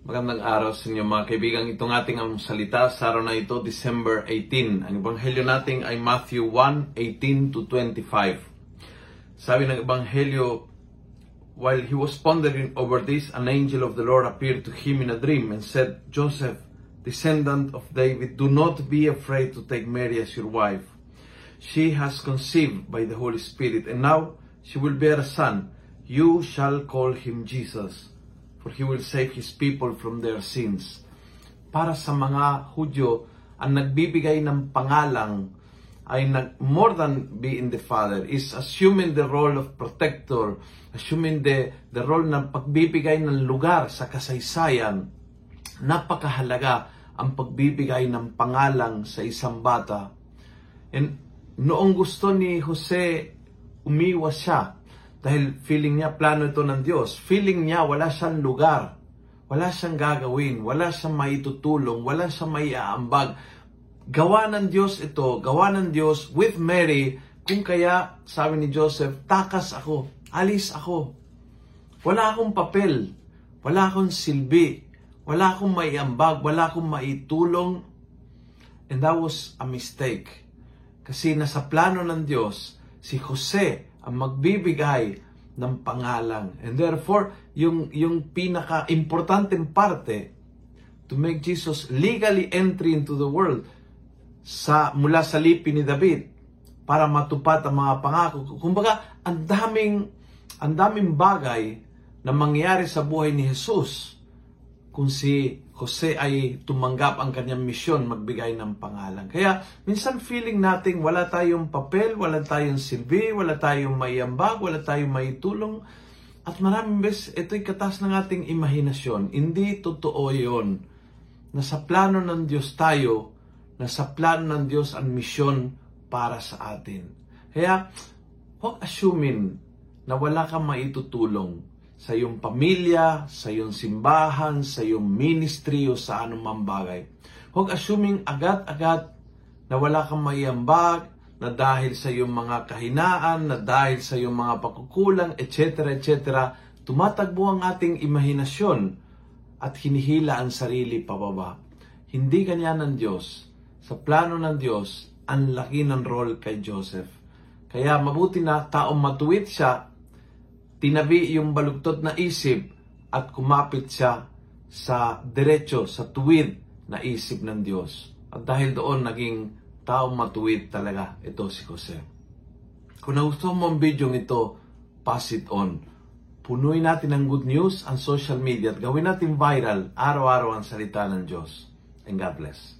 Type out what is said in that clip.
Magandang araw sa inyo mga kaibigan. Itong ating ang salita sa araw na ito, December 18. Ang ebanghelyo natin ay Matthew 1, 18 to 25. Sabi ng ebanghelyo, while he was pondering over this, an angel of the Lord appeared to him in a dream and said, Joseph, descendant of David, do not be afraid to take Mary as your wife. She has conceived by the Holy Spirit, and now she will bear a son. You shall call him Jesus for He will save His people from their sins. Para sa mga Hudyo, ang nagbibigay ng pangalang ay nag, more than being the father, is assuming the role of protector, assuming the, the role ng pagbibigay ng lugar sa kasaysayan. Napakahalaga ang pagbibigay ng pangalang sa isang bata. And noong gusto ni Jose, umiwas siya dahil feeling niya plano ito ng Diyos. Feeling niya wala siyang lugar. Wala siyang gagawin. Wala siyang maitutulong. Wala siyang maiaambag. Gawa ng Diyos ito. Gawa ng Diyos with Mary. Kung kaya, sabi ni Joseph, takas ako. Alis ako. Wala akong papel. Wala akong silbi. Wala akong maiambag. Wala akong maitulong. And that was a mistake. Kasi nasa plano ng Diyos, si Jose ang magbibigay ng pangalan. And therefore, yung, yung pinaka-importanteng parte to make Jesus legally entry into the world sa mula sa lipi ni David para matupad ang mga pangako. Kumbaga, ang daming ang daming bagay na mangyayari sa buhay ni Jesus kung si Jose ay tumanggap ang kanyang misyon magbigay ng pangalan. Kaya minsan feeling natin wala tayong papel, wala tayong silbi, wala tayong maiambag, wala tayong maitulong. At maraming beses, ito'y katas ng ating imahinasyon. Hindi totoo yon na sa plano ng Diyos tayo, na sa plano ng Diyos ang misyon para sa atin. Kaya, huwag assuming na wala kang maitutulong sa iyong pamilya, sa iyong simbahan, sa iyong ministry o sa anumang bagay. Huwag assuming agad-agad na wala kang maiambag, na dahil sa iyong mga kahinaan, na dahil sa iyong mga pakukulang, etc., etc., tumatagbo ang ating imahinasyon at hinihila ang sarili pababa. Hindi ganyan ng Diyos. Sa plano ng Diyos, ang laki ng role kay Joseph. Kaya mabuti na taong matuwid siya tinabi yung balugtot na isip at kumapit siya sa diretso, sa tuwid na isip ng Diyos. At dahil doon, naging taong matuwid talaga ito si Jose. Kung nagustuhan mo ang video ito, pass it on. Punuin natin ng good news ang social media at gawin natin viral araw-araw ang salita ng Diyos. And God bless.